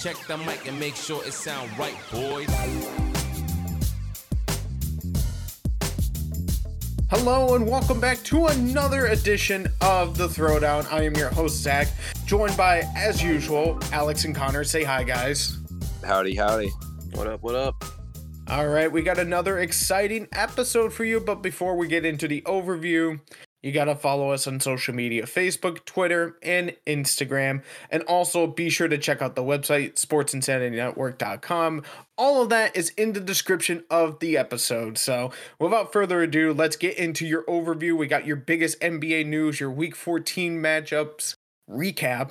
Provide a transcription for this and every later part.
Check the mic and make sure it sound right, boys. Hello and welcome back to another edition of the Throwdown. I am your host Zach, joined by, as usual, Alex and Connor. Say hi, guys. Howdy, howdy. What up? What up? All right, we got another exciting episode for you, but before we get into the overview, you got to follow us on social media Facebook, Twitter, and Instagram. And also be sure to check out the website, sportsinsanitynetwork.com. All of that is in the description of the episode. So without further ado, let's get into your overview. We got your biggest NBA news, your week 14 matchups recap.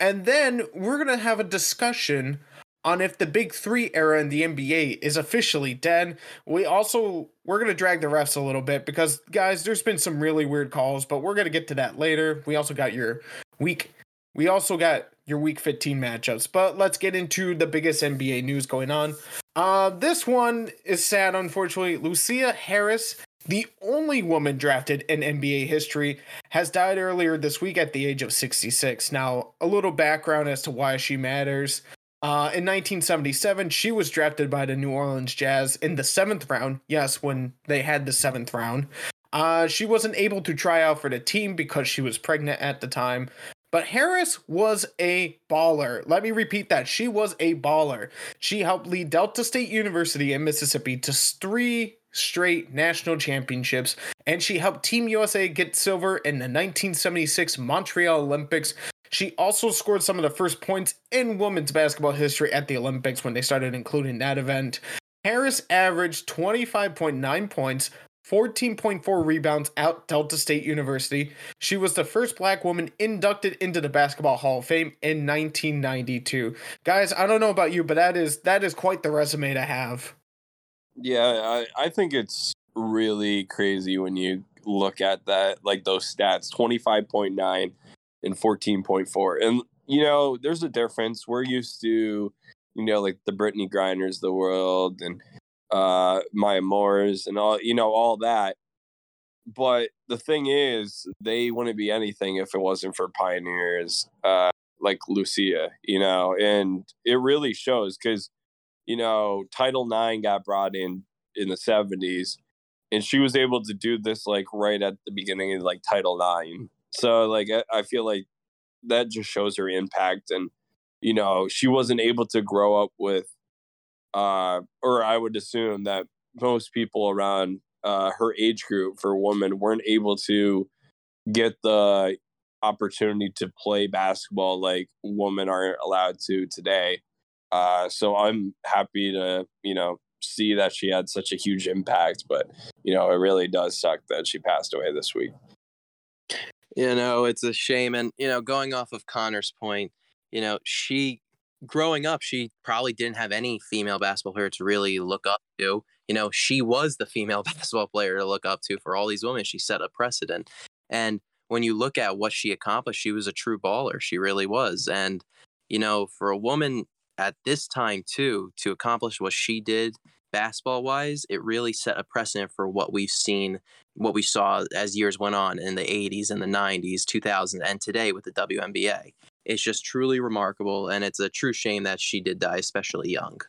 And then we're going to have a discussion on if the big three era in the NBA is officially dead. We also we're gonna drag the refs a little bit because guys, there's been some really weird calls, but we're gonna get to that later. We also got your week we also got your week 15 matchups, but let's get into the biggest NBA news going on. Uh this one is sad, unfortunately. Lusia Harris the only woman drafted in NBA history, has died earlier this week at the age of 66. Now, a little background as to why she matters. Uh, in 1977, she was drafted by the New Orleans Jazz in the seventh round. Yes, when they had the seventh round. Uh, she wasn't able to try out for the team because she was pregnant at the time. But Harris was a baller. Let me repeat that. She was a baller. She helped lead Delta State University in Mississippi to three straight national championships, and she helped Team USA get silver in the 1976 Montreal Olympics, she also scored some of the first points in women's basketball history at the Olympics when they started including that event. Harris averaged 25.9 points, 14.4 rebounds out Delta State University. She was the first black woman inducted into the Basketball Hall of Fame in 1992. Guys, I don't know about you, but that is that is quite the resume to have. Yeah, I, I think it's really crazy when you look at that, like those stats 25.9 and 14.4. And, you know, there's a difference. We're used to, you know, like the Brittney Griners the world and uh Maya Moores and all, you know, all that. But the thing is, they wouldn't be anything if it wasn't for pioneers uh, like Lusia, you know, and it really shows because, you know, Title IX got brought in in the 70s and she was able to do this like right at the beginning of like Title IX so like I, feel like that just shows her impact and you know, she wasn't able to grow up with uh or I would assume that most people around uh her age group for women weren't able to get the opportunity to play basketball like women aren't allowed to today. Uh, so I'm happy to, you know, see that she had such a huge impact, but you know, it really does suck that she passed away this week. You know, it's a shame. And, you know, going off of Connor's point, you know, she, growing up, she probably didn't have any female basketball player to really look up to. You know, she was the female basketball player to look up to for all these women. She set a precedent. And when you look at what she accomplished, she was a true baller. She really was. And, you know, for a woman at this time, too, to accomplish what she did basketball wise, it really set a precedent for what we've seen, what we saw as years went on in the 80s and the 90s, 2000s, and today with the WNBA. It's just truly remarkable, and it's a true shame that she did die, especially young.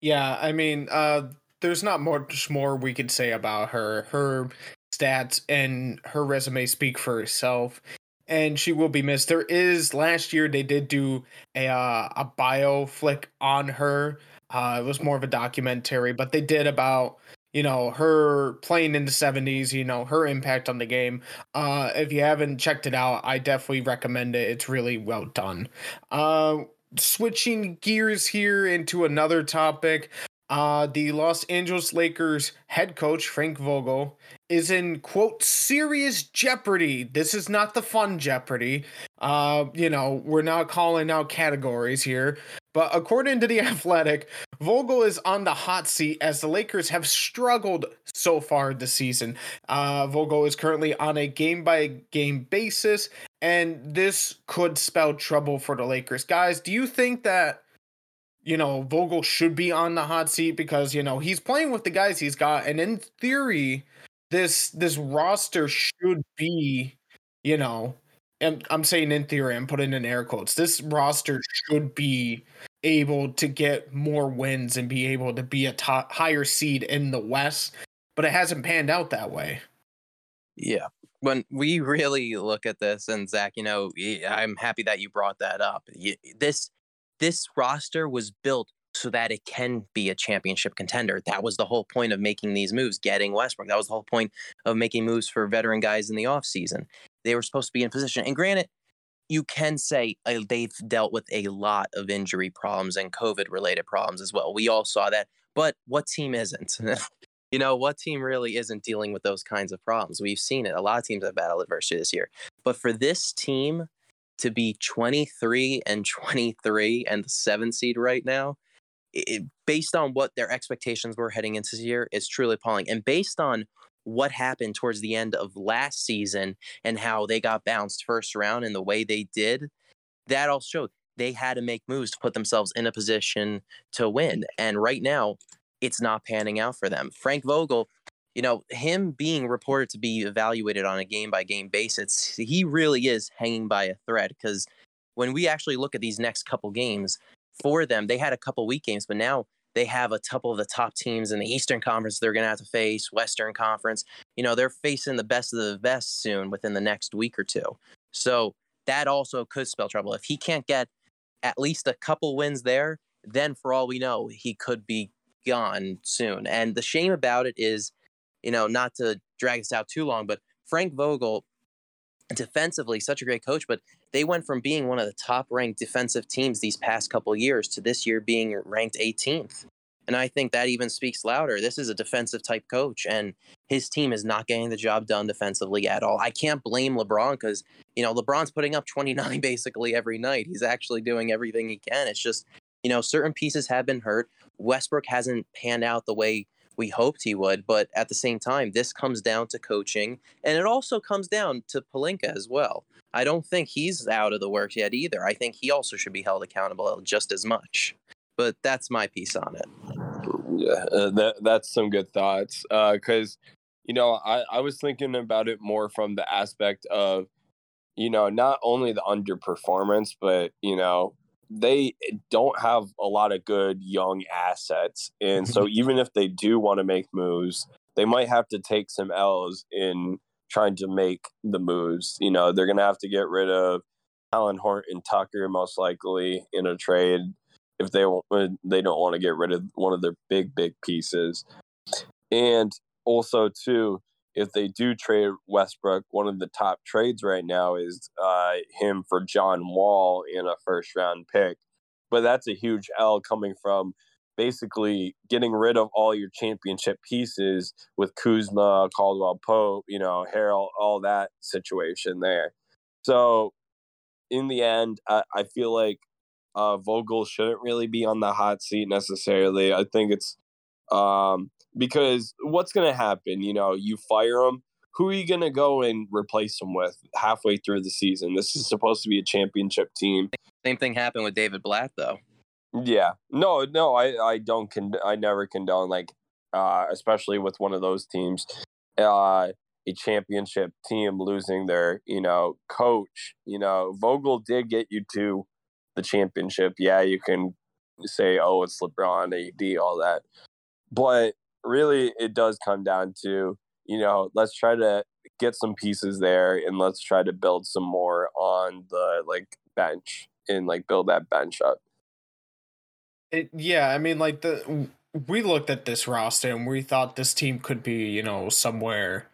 Yeah, I mean, uh, there's not much more we could say about her. Her stats and her resume speak for herself and she will be missed. There is last year they did do a uh, a bio flick on her uh, it was more of a documentary, but they did about you know her playing in the 70s you know her impact on the game. Uh if you haven't checked it out i definitely recommend it. It's really well done. Uh switching gears here into another topic uh, the Los Angeles Lakers head coach, Frank Vogel, is in quote serious jeopardy. This is not the fun jeopardy. Uh, you know, we're not calling out categories here. But according to The Athletic, Vogel is on the hot seat as the Lakers have struggled so far this season. Uh, Vogel is currently on a game by game basis, and this could spell trouble for the Lakers. Guys, do you think that you know, Vogel should be on the hot seat because, you know, he's playing with the guys he's got. And in theory, this this roster should be, you know, and I'm saying in theory, I'm putting in air quotes. This roster should be able to get more wins and be able to be a top, higher seed in the West, but it hasn't panned out that way. Yeah. When we really look at this, and Zach, you know, I'm happy that you brought that up. This this roster was built so that it can be a championship contender. That was the whole point of making these moves, getting Westbrook. That was the whole point of making moves for veteran guys in the offseason. They were supposed to be in position. And granted, you can say uh, they've dealt with a lot of injury problems and COVID related problems as well. We all saw that. But what team isn't? you know, what team really isn't dealing with those kinds of problems? We've seen it. A lot of teams have battled adversity this year. But for this team to be 23 and 23 and the seven seed right now, it, based on what their expectations were heading into this year, is truly appalling. And based on what happened towards the end of last season and how they got bounced first round and the way they did, that all showed they had to make moves to put themselves in a position to win. And right now, it's not panning out for them. Frank Vogel, you know, him being reported to be evaluated on a game by game basis, he really is hanging by a thread because when we actually look at these next couple games for them, they had a couple weak games, but now they have a couple of the top teams in the Eastern Conference they're going to have to face, Western Conference. You know, they're facing the best of the best soon within the next week or two. So that also could spell trouble. If he can't get at least a couple wins there, then for all we know, he could be gone soon. And the shame about it is, you know, not to drag this out too long, but Frank Vogel, defensively, such a great coach, but they went from being one of the top ranked defensive teams these past couple years to this year being ranked 18th. And I think that even speaks louder. This is a defensive type coach, and his team is not getting the job done defensively at all. I can't blame LeBron because, you know, LeBron's putting up 29 basically every night. He's actually doing everything he can. It's just, you know, certain pieces have been hurt. Westbrook hasn't panned out the way we hoped he would. But at the same time, this comes down to coaching, and it also comes down to Pelinka as well. I don't think he's out of the works yet either. I think he also should be held accountable just as much. But that's my piece on it. Yeah, uh, that that's some good thoughts. Because uh, you know, I I was thinking about it more from the aspect of, you know, not only the underperformance, but you know, they don't have a lot of good young assets. And so even if they do want to make moves, they might have to take some L's in trying to make the moves. You know, they're going to have to get rid of Talen Horton Tucker most likely in a trade if they uh, they don't want to get rid of one of their big big pieces. And also too, if they do trade Westbrook, one of the top trades right now is uh, him for John Wall in a first round pick. But that's a huge L coming from basically getting rid of all your championship pieces with Kuzma, Caldwell Pope, you know, Harrell, all that situation there. So in the end, I, I feel like uh, Vogel shouldn't really be on the hot seat necessarily. I think it's um, because what's going to happen? You know, you fire him. Who are you going to go and replace him with halfway through the season? This is supposed to be a championship team. Same thing happened with David Blatt, though. Yeah, no, no, I, I don't, con- I never condone like, uh, especially with one of those teams, uh, a championship team losing their, you know, coach. You know, Vogel did get you to the championship. Yeah, you can say, oh, it's LeBron, AD, all that, but really it does come down to you know let's try to get some pieces there and let's try to build some more on the like bench and like build that bench up it, yeah i mean like the we looked at this roster and we thought this team could be you know somewhere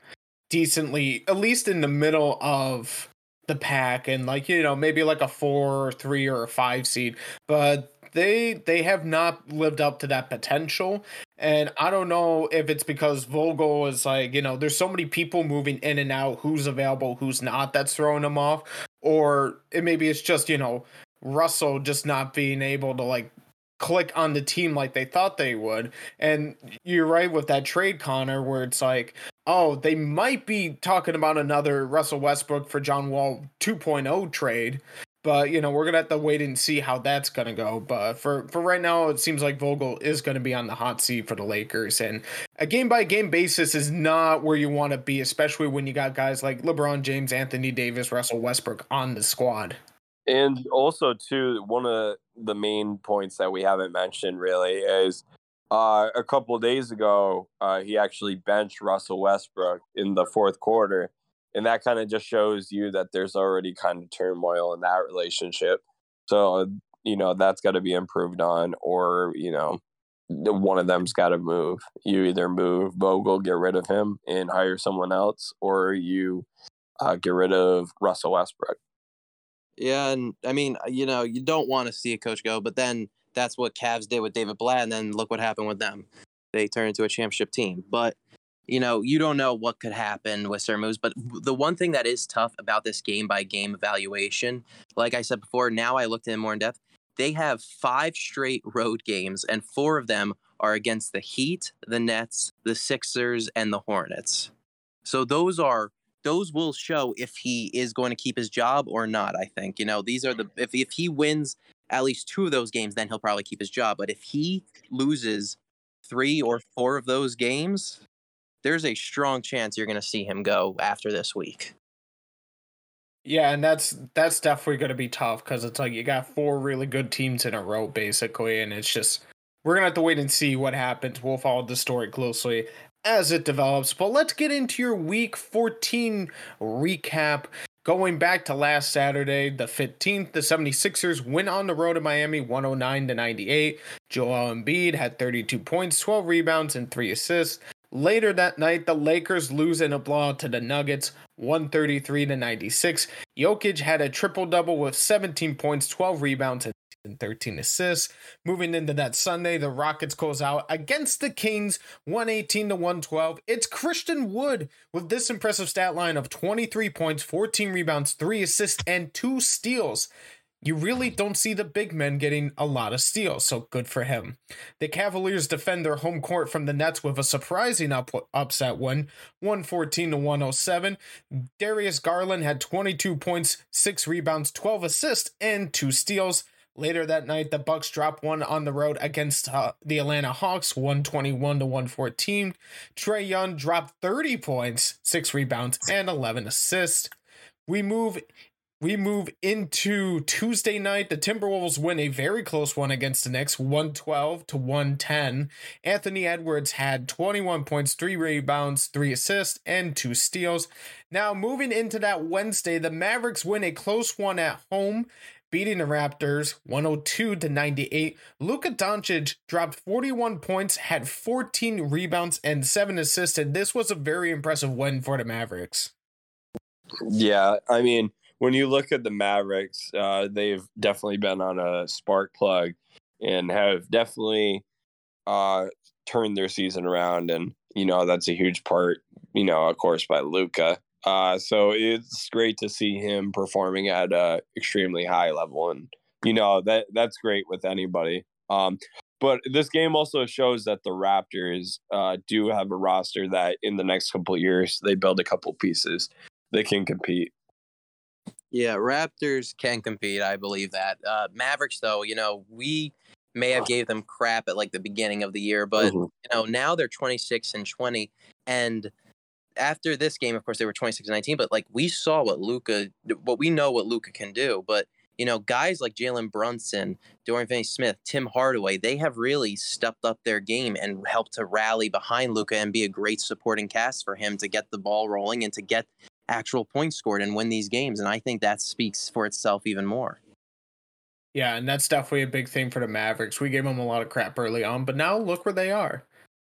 decently at least in the middle of the pack and like you know maybe like a four or three or a five seed but they they have not lived up to that potential. And i don't know if it's because vogel is like you know there's so many people moving in and out who's available who's not that's throwing them off or it maybe it's just you know russell just not being able to like click on the team like they thought they would and you're right with that trade connor where it's like oh they might be talking about another russell westbrook for john wall 2.0 trade But you know, we're gonna have to wait and see how that's gonna go. But for for right now, it seems like Vogel is gonna be on the hot seat for the Lakers, and a game by game basis is not where you want to be, especially when you got guys like LeBron James, Anthony Davis, Russell Westbrook on the squad. And also, too, one of the main points that we haven't mentioned really is uh, a couple days ago, uh, he actually benched Russell Westbrook in the fourth quarter. And that kind of just shows you that there's already kind of turmoil in that relationship. So you know that's got to be improved on or you know one of them's got to move. You either move vogel get rid of him and hire someone else or you uh, get rid of russell westbrook yeah and i mean uh, you know you don't want to see a coach go but then that's what Cavs did with David Blatt, and then look what happened with them. They turned into a championship team. But you know, you don't know what could happen with certain moves. But the one thing that is tough about this game by game evaluation, like I said before, now I looked in more in depth. They have five straight road games, and four of them are against the Heat, the Nets, the Sixers, and the Hornets. So those are those will show if he is going to keep his job or not. I think you know these are the if if he wins at least two of those games, then he'll probably keep his job. But if he loses three or four of those games, there's a strong chance you're going to see him go after this week. Yeah, and that's that's definitely going to be tough because it's like you got four really good teams in a row, basically, and it's just we're gonna have to wait and see what happens. We'll follow the story closely as it develops. But let's get into your week 14 recap. Going back to last Saturday, the 15th, the 76ers went on the road to Miami 109 to 98. Joel Embiid had 32 points, 12 rebounds, and 3 assists. Later that night, the Lakers lose in a blowout to the Nuggets, 133 to 96. Jokic had a triple double with 17 points, 12 rebounds, and 13 assists. Moving into that Sunday, the Rockets close out against the Kings, 118 to 112. It's Christian Wood with this impressive stat line of 23 points, 14 rebounds, 3 assists, and 2 steals you really don't see the big men getting a lot of steals, so good for him. The Cavaliers defend their home court from the Nets with a surprising up- upset win, 114 to 107. Darius Garland had 22 points, 6 rebounds, 12 assists, and 2 steals. Later that night, the Bucks dropped one on the road against uh, the Atlanta Hawks, 121 to 114. Trae Young dropped 30 points, 6 rebounds, and 11 assists. We move we move into Tuesday night. The Timberwolves win a very close one against the Knicks, 112 to 110. Anthony Edwards had 21 points, three rebounds, three assists, and two steals. Now, moving into that Wednesday, the Mavericks win a close one at home beating the Raptors 102 to 98. Luka Doncic dropped 41 points, had 14 rebounds and 7 assists, and this was a very impressive win for the Mavericks. Yeah, I mean, when you look at the Mavericks, uh, they've definitely been on a spark plug and have definitely uh, turned their season around. And, you know, that's a huge part, you know, of course, by Luka. Uh, so it's great to see him performing at a extremely high level. And, you know, that that's great with anybody. Um, but this game also shows that the Raptors uh, do have a roster that in the next couple years they build a couple pieces they can compete. Yeah, Raptors can compete. I believe that. Uh, Mavericks, though, you know, we may have gave them crap at like the beginning of the year, but mm-hmm. you know now they're 26 and 20, and after this game, of course, they were 26 and 19. But like we saw what Luka, what we know what Luka can do, but you know, guys like Jalen Brunson, Dorian Finney-Smith, Tim Hardaway, they have really stepped up their game and helped to rally behind Luka and be a great supporting cast for him to get the ball rolling and to get actual points scored and win these games. And I think that speaks for itself even more. Yeah, and that's definitely a big thing for the Mavericks. We gave them a lot of crap early on, but now look where they are.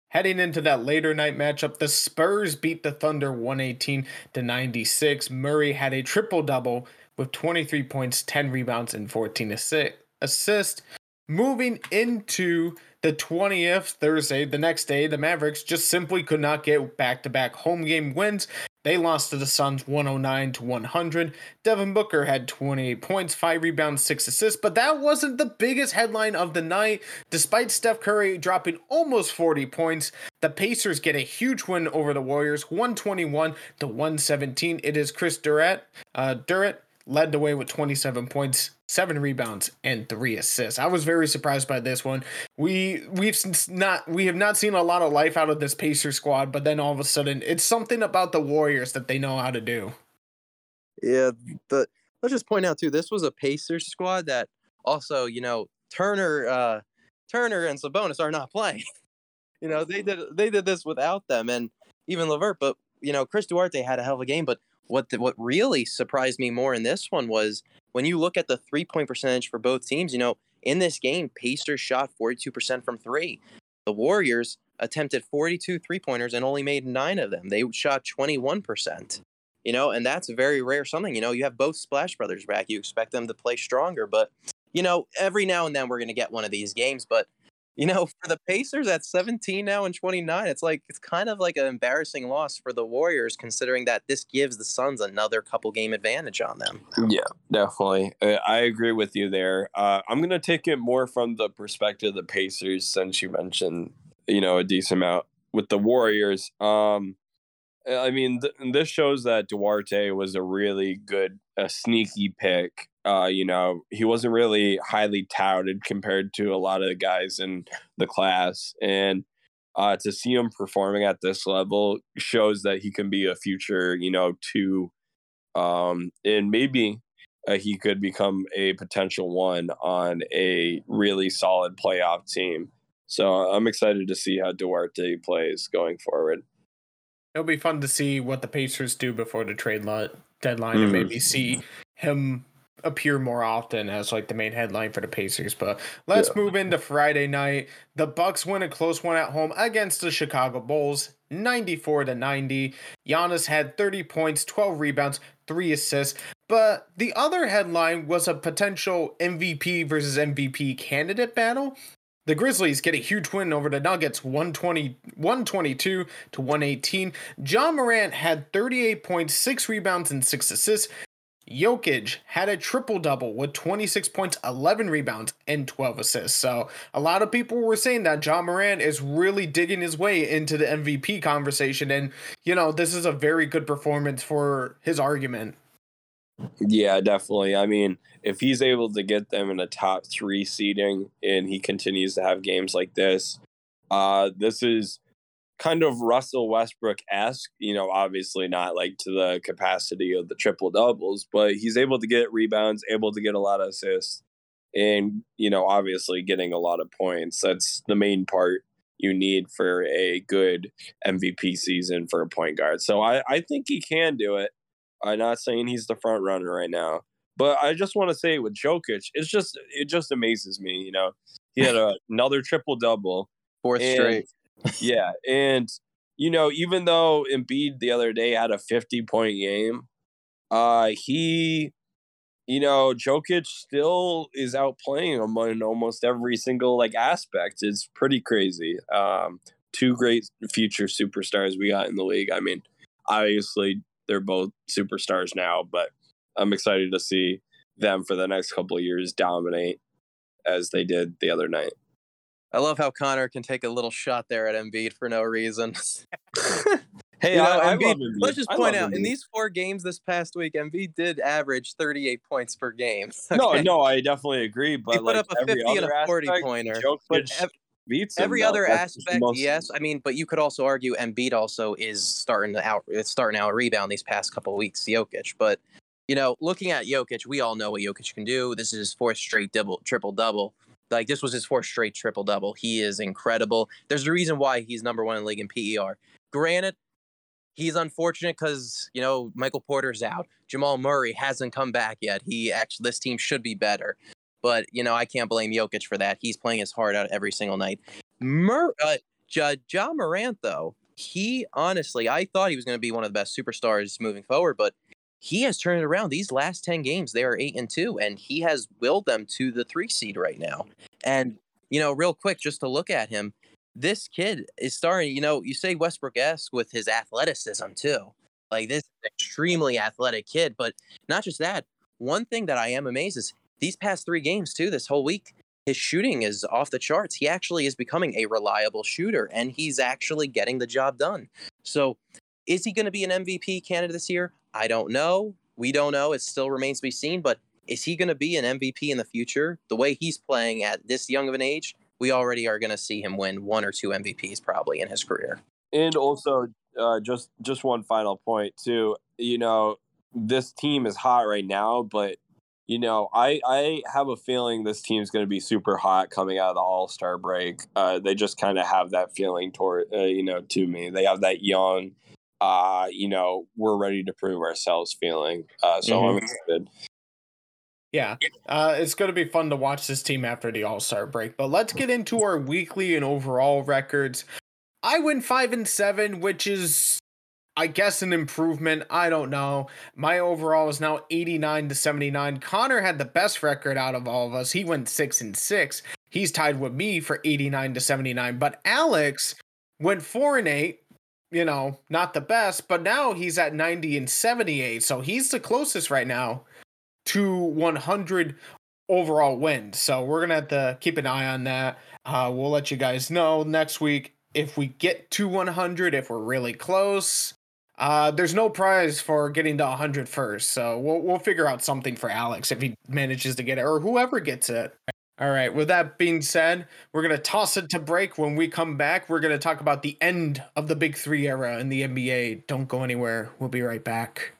Heading into that later night matchup, the Spurs beat the Thunder 118 to 96. Murray had a triple double with 23 points, 10 rebounds, and 14 assists. Moving into the 20th, Thursday, the next day, the Mavericks just simply could not get back to back home game wins they lost to the Suns 109 to 100. Devin Booker had 28 points, 5 rebounds, 6 assists, but that wasn't the biggest headline of the night. Despite Steph Curry dropping almost 40 points, the Pacers get a huge win over the Warriors 121 to 117. It is Chris Duarte, uh, Duarte led the way with 27 points, seven rebounds, and three assists. I was very surprised by this one. We we've not we have not seen a lot of life out of this Pacer squad, but then all of a sudden, it's something about the Warriors that they know how to do. Yeah, the let's just point out too. This was a Pacers squad that also, you know, Turner, uh, Turner and Sabonis are not playing. you know, they did they did this without them, and even LeVert. But you know, Chris Duarte had a hell of a game. But what the, what really surprised me more in this one was when you look at the three point percentage for both teams. You know, in this game, Pacers shot forty two percent from three. The Warriors attempted 42 three pointers and only made nine of them. They shot 21% you know, and that's very rare something. You know, you have both Splash Brothers back. You expect them to play stronger, but you know, every now and then we're going to get one of these games. But you know, for the Pacers at 17 now and 29, it's like it's kind of like an embarrassing loss for the Warriors, considering that this gives the Suns another couple game advantage on them. Yeah, definitely. I agree with you there. Uh, I'm to take it more from the perspective of the Pacers, since you mentioned, you know, a decent amount with the Warriors. Um, I mean, th- this shows that Duarte was a really good, a sneaky pick. Uh, you know, he wasn't really highly touted compared to a lot of the guys in the class, and uh, to see him performing at this level shows that he can be a future, you know, two, um, and maybe uh, he could become a potential one on a really solid playoff team. So I'm excited to see how Duarte plays going forward it'll be fun to see what the Pacers do before the trade lot deadline mm-hmm. and maybe see him appear more often as like the main headline for the Pacers. But let's yeah. move into Friday night. The Bucks win a close one at home against the Chicago Bulls, 94 to 90. Giannis had 30 points, 12 rebounds, 3 assists. But the other headline was a potential MVP versus MVP candidate battle. The Grizzlies get a huge win over the Nuggets 120, 122 to 118. Ja Morant had 38 points, 6 rebounds, and 6 assists. Jokic had a triple double with 26 points, 11 rebounds, and 12 assists. So a lot of people were saying that Ja Morant is really digging his way into the MVP conversation. And, you know, this is a very good performance for his argument. Yeah, definitely. I mean, if he's able to get them in a top three seeding and he continues to have games like this, uh, this is kind of Russell Westbrook esque. You know, obviously not like to the capacity of the triple doubles, but he's able to get rebounds, able to get a lot of assists, and you know, obviously getting a lot of points. That's the main part you need for a good MVP season for a point guard. So I, I think he can do it. I'm not saying he's the front runner right now, but I just want to say with Jokic, it's just it just amazes me. You know, he had a, another triple double, fourth and, straight. yeah, and you know, even though Embiid the other day had a 50 point game, uh, he, you know, Jokic still is outplaying him in almost every single like aspect. It's pretty crazy. Um, two great future superstars we got in the league. I mean, obviously they're both superstars now, but I'm excited to see them for the next couple of years dominate as they did the other night. I love how Connor can take a little shot there at Embiid for no reason. hey, you know, uh, I, Embiid, I let's just point out Embiid. in these four games this past week, Embiid did average 38 points per game. Okay? No, no, I definitely agree. But he put like up a 50 and a 40 aspect, pointer. But ev- beats every him, other aspect. Most... Yes, I mean, but you could also argue Embiid also is starting to out. It's starting out a rebound these past couple weeks. Jokic, but you know, looking at Jokic, we all know what Jokic can do. This is his fourth straight double, triple double. Like this was his fourth straight triple double. He is incredible. There's a reason why he's number one in league in PER. Granted, he's unfortunate because you know Michael Porter's out. Jamal Murray hasn't come back yet. He actually this team should be better. But you know, I can't blame Jokic for that. He's playing his heart out every single night. Mur- uh, ja, ja Morant, though, he honestly, I thought he was going to be one of the best superstars moving forward, but he has turned it around. These last ten games, they are eight and two, and he has willed them to the three seed right now. And you know, real quick, just to look at him, this kid is starting. You know, you say Westbrook esque with his athleticism too. Like this extremely athletic kid, but not just that. One thing that I am amazed is these past three games too, this whole week, his shooting is off the charts. He actually is becoming a reliable shooter and he's actually getting the job done. So, is he going to be an MVP candidate this year? I don't know, we don't know. It still remains to be seen. But is he going to be an MVP in the future? The way he's playing at this young of an age, we already are going to see him win one or two MVPs probably in his career. And also, uh, just just one final point too. You know, this team is hot right now, but you know, I I have a feeling this team's going to be super hot coming out of the All Star break. Uh, they just kind of have that feeling toward uh, you know to me. They have that young, uh, you know, we're ready to prove ourselves feeling. Uh, so Mhm. I'm excited. Yeah, uh, it's going to be fun to watch this team after the All Star break. But let's get into our weekly and overall records. I win five and seven, which is, I guess, an improvement. I don't know. My overall is now eighty nine to seventy nine. Connor had the best record out of all of us. He went six and six. He's tied with me for eighty nine to seventy nine. But Alex went four and eight. You know, not the best, but now he's at ninety and seventy eight. So he's the closest right now to 100 overall wins. So we're gonna have to keep an eye on that. Uh, we'll let you guys know next week if we get to 100. If we're really close, uh, there's no prize for getting to 100 first. So we'll we'll figure out something for Alex if he manages to get it or whoever gets it. All right. With that being said, we're gonna toss it to break. When we come back, we're gonna talk about the end of the Big Three era in the NBA. Don't go anywhere. We'll be right back.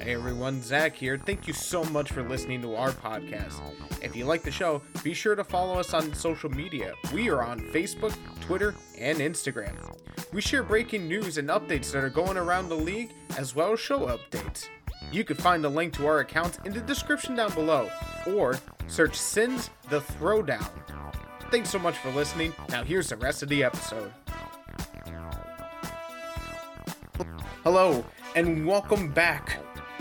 Hey everyone, Zach here. Thank you so much for listening to our podcast. If you like the show, be sure to follow us on social media. We are on Facebook, Twitter, and Instagram. We share breaking news and updates that are going around the league, as well as show updates. You can find a link to our accounts in the description down below, or search Sins the Throwdown. Thanks so much for listening. Now here's the rest of the episode. Hello, and welcome back.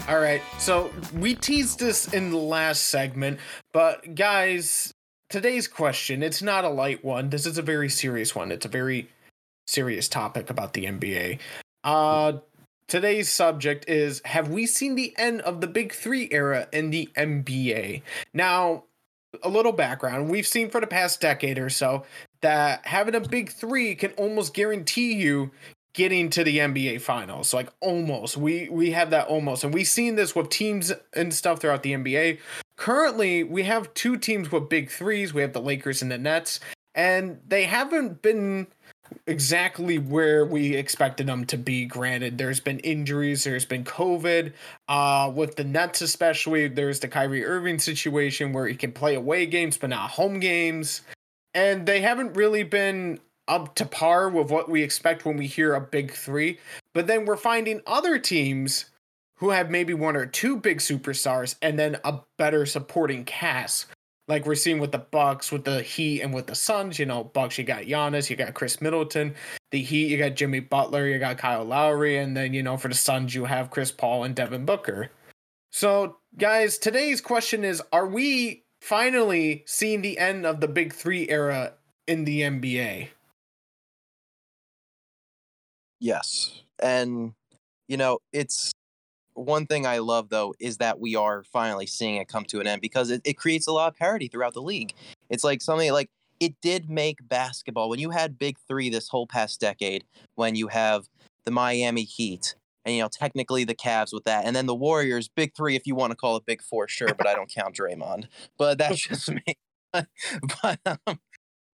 All right, so we teased this in the last segment, but guys, today's question, it's not a light one. This is a very serious one. It's a very serious topic about the NBA. Uh today's subject is have we seen the end of the big 3 era in the NBA? Now, a little background. We've seen for the past decade or so that having a big 3 can almost guarantee you getting to the NBA finals. Like almost. We we have that almost. And we've seen this with teams and stuff throughout the NBA. Currently, we have two teams with big threes. We have the Lakers and the Nets. And they haven't been exactly where we expected them to be. Granted, there's been injuries, there's been COVID. Uh, with the Nets, especially, there's the Kyrie Irving situation where he can play away games but not home games. And they haven't really been up to par with what we expect when we hear a big three. But then we're finding other teams who have maybe one or two big superstars and then a better supporting cast. Like we're seeing with the Bucks, with the Heat, and with the Suns. You know, Bucks, you got Giannis, you got Khris Middleton. The Heat, you got Jimmy Butler, you got Kyle Lowry, and then you know for the Suns, you have Chris Paul and Devin Booker. So, guys, today's question is: Are we finally seeing the end of the Big Three era in the NBA? Yes. And, you know, it's one thing I love, though, is that we are finally seeing it come to an end because it, it creates a lot of parity throughout the league. It's like something like it did make basketball when you had Big Three this whole past decade, when you have the Miami Heat. And you know, technically the Cavs with that, and then the Warriors, big three, if you want to call it big four, sure, but I don't count Draymond. But that's just me. but um,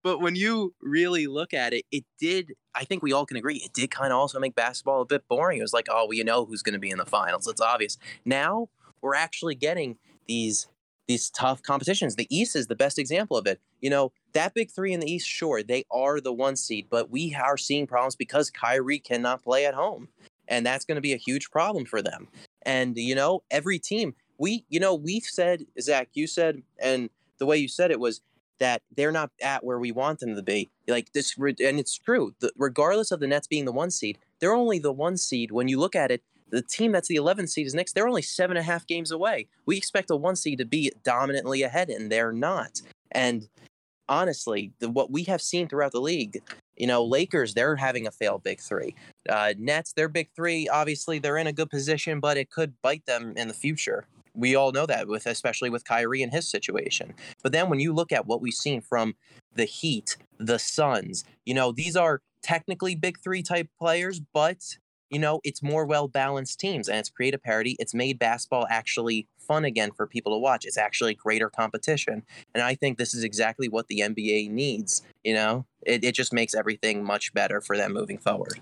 but when you really look at it, it did. I think we all can agree it did kind of also make basketball a bit boring. It was like, oh, well, you know who's going to be in the finals. It's obvious. Now we're actually getting these these tough competitions. The East is the best example of it. You know, that big three in the East, sure, they are the one seed, but we are seeing problems because Kyrie cannot play at home. And that's going to be a huge problem for them. And, you know, every team, we, you know, we've said, Zach, you said, and the way you said it was that they're not at where we want them to be. Like this, and it's true. The, regardless of the Nets being the one seed, they're only the one seed. When you look at it, the team that's the 11th seed is next. They're only seven and a half games away. We expect a one seed to be dominantly ahead, and they're not. And honestly, the, what we have seen throughout the league, you know, Lakers, they're having a failed big three. Uh, Nets, their big three, obviously they're in a good position, but it could bite them in the future. We all know that, with especially with Kyrie and his situation. But then when you look at what we've seen from the Heat, the Suns, you know, these are technically big three type players, but you know, it's more well balanced teams and it's created parity. It's made basketball actually fun again for people to watch. It's actually greater competition. And I think this is exactly what the NBA needs. You know, it, it just makes everything much better for them moving forward.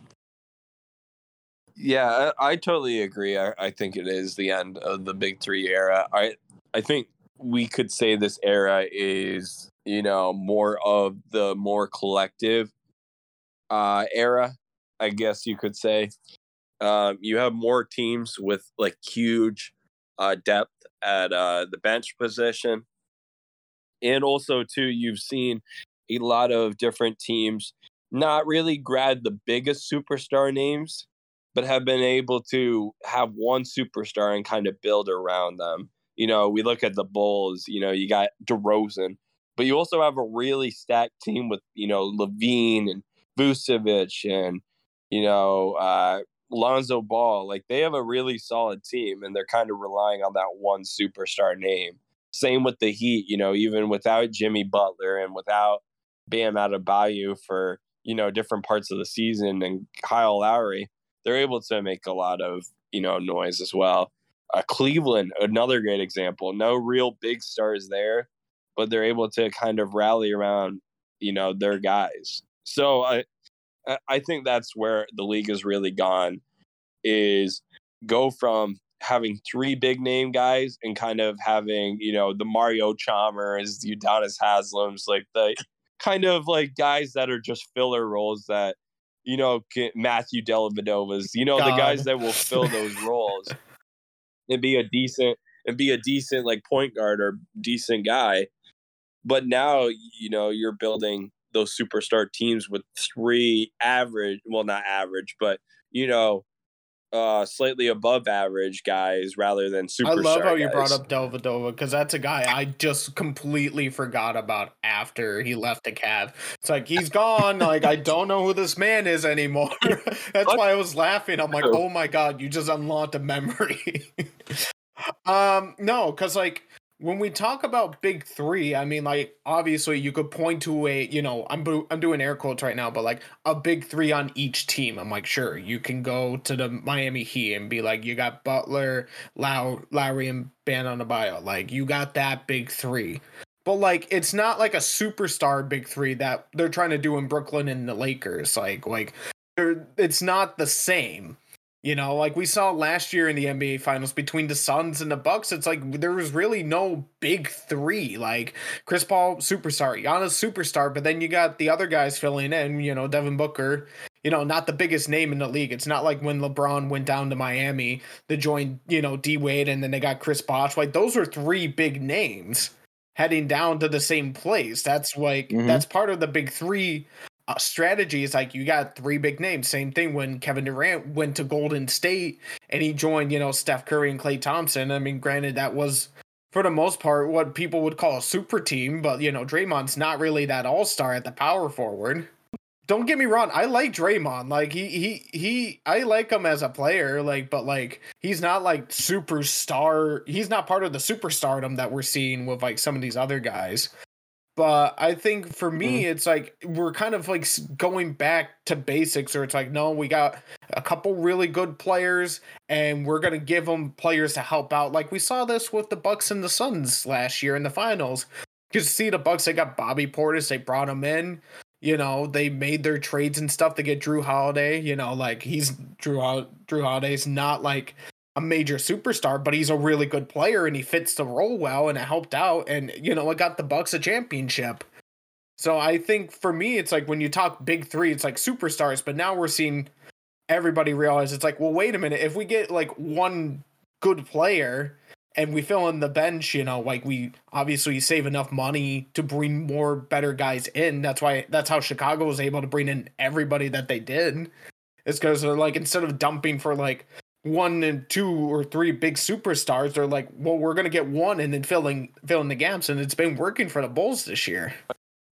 Yeah, I, I totally agree. I, I think it is the end of the Big Three era. I I think we could say this era is you know more of the more collective uh, era. I guess you could say. Um, you have more teams with like huge uh, depth at uh, the bench position, and also too you've seen a lot of different teams not really grab the biggest superstar names but have been able to have one superstar and kind of build around them. You know, we look at the Bulls, you know, you got DeRozan, but you also have a really stacked team with, you know, LaVine and Vucevic and, you know, uh, Lonzo Ball. Like they have a really solid team and they're kind of relying on that one superstar name. Same with the Heat, you know, even without Jimmy Butler and without Bam Adebayo for, you know, different parts of the season and Kyle Lowry they're able to make a lot of you know noise as well. Uh, Cleveland, another great example. No real big stars there, but they're able to kind of rally around you know their guys. So I I think that's where the league has really gone is go from having three big name guys and kind of having you know the Mario Chalmers, the Udonis Haslems, like the kind of like guys that are just filler roles that you know, Matthew Dellavedova's, you know, God. the guys that will fill those roles and be a decent and be a decent like point guard or decent guy. But now, you know, you're building those superstar teams with three average, well, not average, but you know, uh, slightly above average guys rather than super. I love how guys. you brought up Dellavedova because that's a guy I just completely forgot about after he left the Cav. It's like he's gone. like I don't know who this man is anymore. that's why I was laughing. I'm like, oh my god, you just unlocked a memory. um, no, because like when we talk about big three, I mean, like obviously you could point to a, you know, I'm I'm doing air quotes right now, but like a big three on each team. I'm like, sure, you can go to the Miami Heat and be like, you got Butler, Low, Lowry, and Bam bio. Like you got that big three, but like it's not like a superstar big three that they're trying to do in Brooklyn and the Lakers. Like like, it's not the same. You know, like we saw last year in the NBA Finals between the Suns and the Bucks, it's like there was really no big three. Like Chris Paul, superstar, Giannis, superstar, but then you got the other guys filling in. You know, Devin Booker. You know, not the biggest name in the league. It's not like when LeBron went down to Miami, they joined you know D Wade, and then they got Chris Bosh. Like those are three big names heading down to the same place. That's like mm-hmm. that's part of the big three uh, strategy is like you got three big names. Same thing when Kevin Durant went to Golden State and he joined, you know, Steph Curry and Klay Thompson. I mean, granted, that was for the most part what people would call a super team, but you know, Draymond's not really that all star at the power forward. Don't get me wrong, I like Draymond. Like he he he I like him as a player, like, but like he's not like superstar. He's not part of the superstardom that we're seeing with like some of these other guys. But I think for me, mm-hmm. it's like we're kind of like going back to basics, or it's like, no, we got a couple really good players, and we're gonna give them players to help out. Like we saw this with the Bucks and the Suns last year in the finals. You see the Bucks, they got Bobby Portis, they brought him in. You know, they made their trades and stuff to get Jrue Holiday. You know, like he's Drew Jrue Holiday's not like a major superstar, but he's a really good player and he fits the role well and it helped out and you know, it got the Bucks a championship. So I think for me it's like when you talk big 3, it's like superstars, but now we're seeing everybody realize it's like, well, wait a minute, if we get like one good player and we fill in the bench, you know, like we obviously save enough money to bring more better guys in. That's why that's how Chicago was able to bring in everybody that they did. It's because they're like instead of dumping for like one and two or three big superstars, they're like, well, we're gonna get one and then filling filling the gaps, and it's been working for the Bulls this year.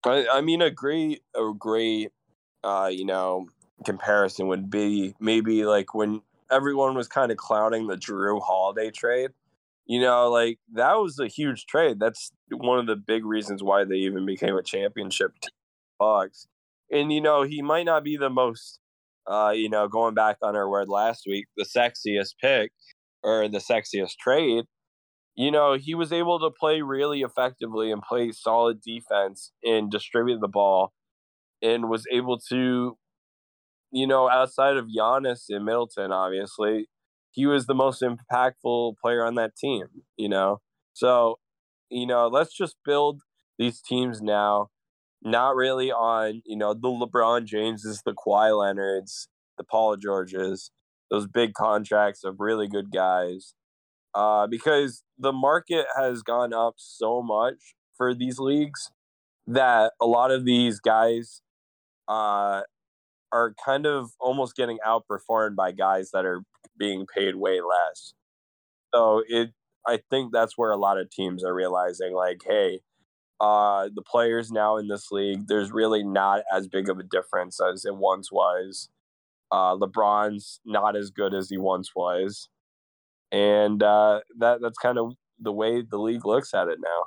I, I mean, a great a great uh, you know comparison would be maybe like when everyone was kind of clowning the Jrue Holiday trade. You know, like that was a huge trade. That's one of the big reasons why they even became a championship Bucks. And you know, he might not be the most uh, you know, going back on our word last week, the sexiest pick or the sexiest trade, you know, he was able to play really effectively and play solid defense and distribute the ball and was able to, you know, outside of Giannis and Middleton, obviously, he was the most impactful player on that team, you know? So, you know, let's just build these teams now, not really on, you know, the LeBron Jameses, the Kawhi Leonards, the Paul Georges, those big contracts of really good guys. Uh, because the market has gone up so much for these leagues that a lot of these guys uh, are kind of almost getting outperformed by guys that are being paid way less. So it I think that's where a lot of teams are realizing like, hey, uh, the players now in this league, there's really not as big of a difference as it once was. Uh, LeBron's not as good as he once was, and uh, that that's kind of the way the league looks at it now.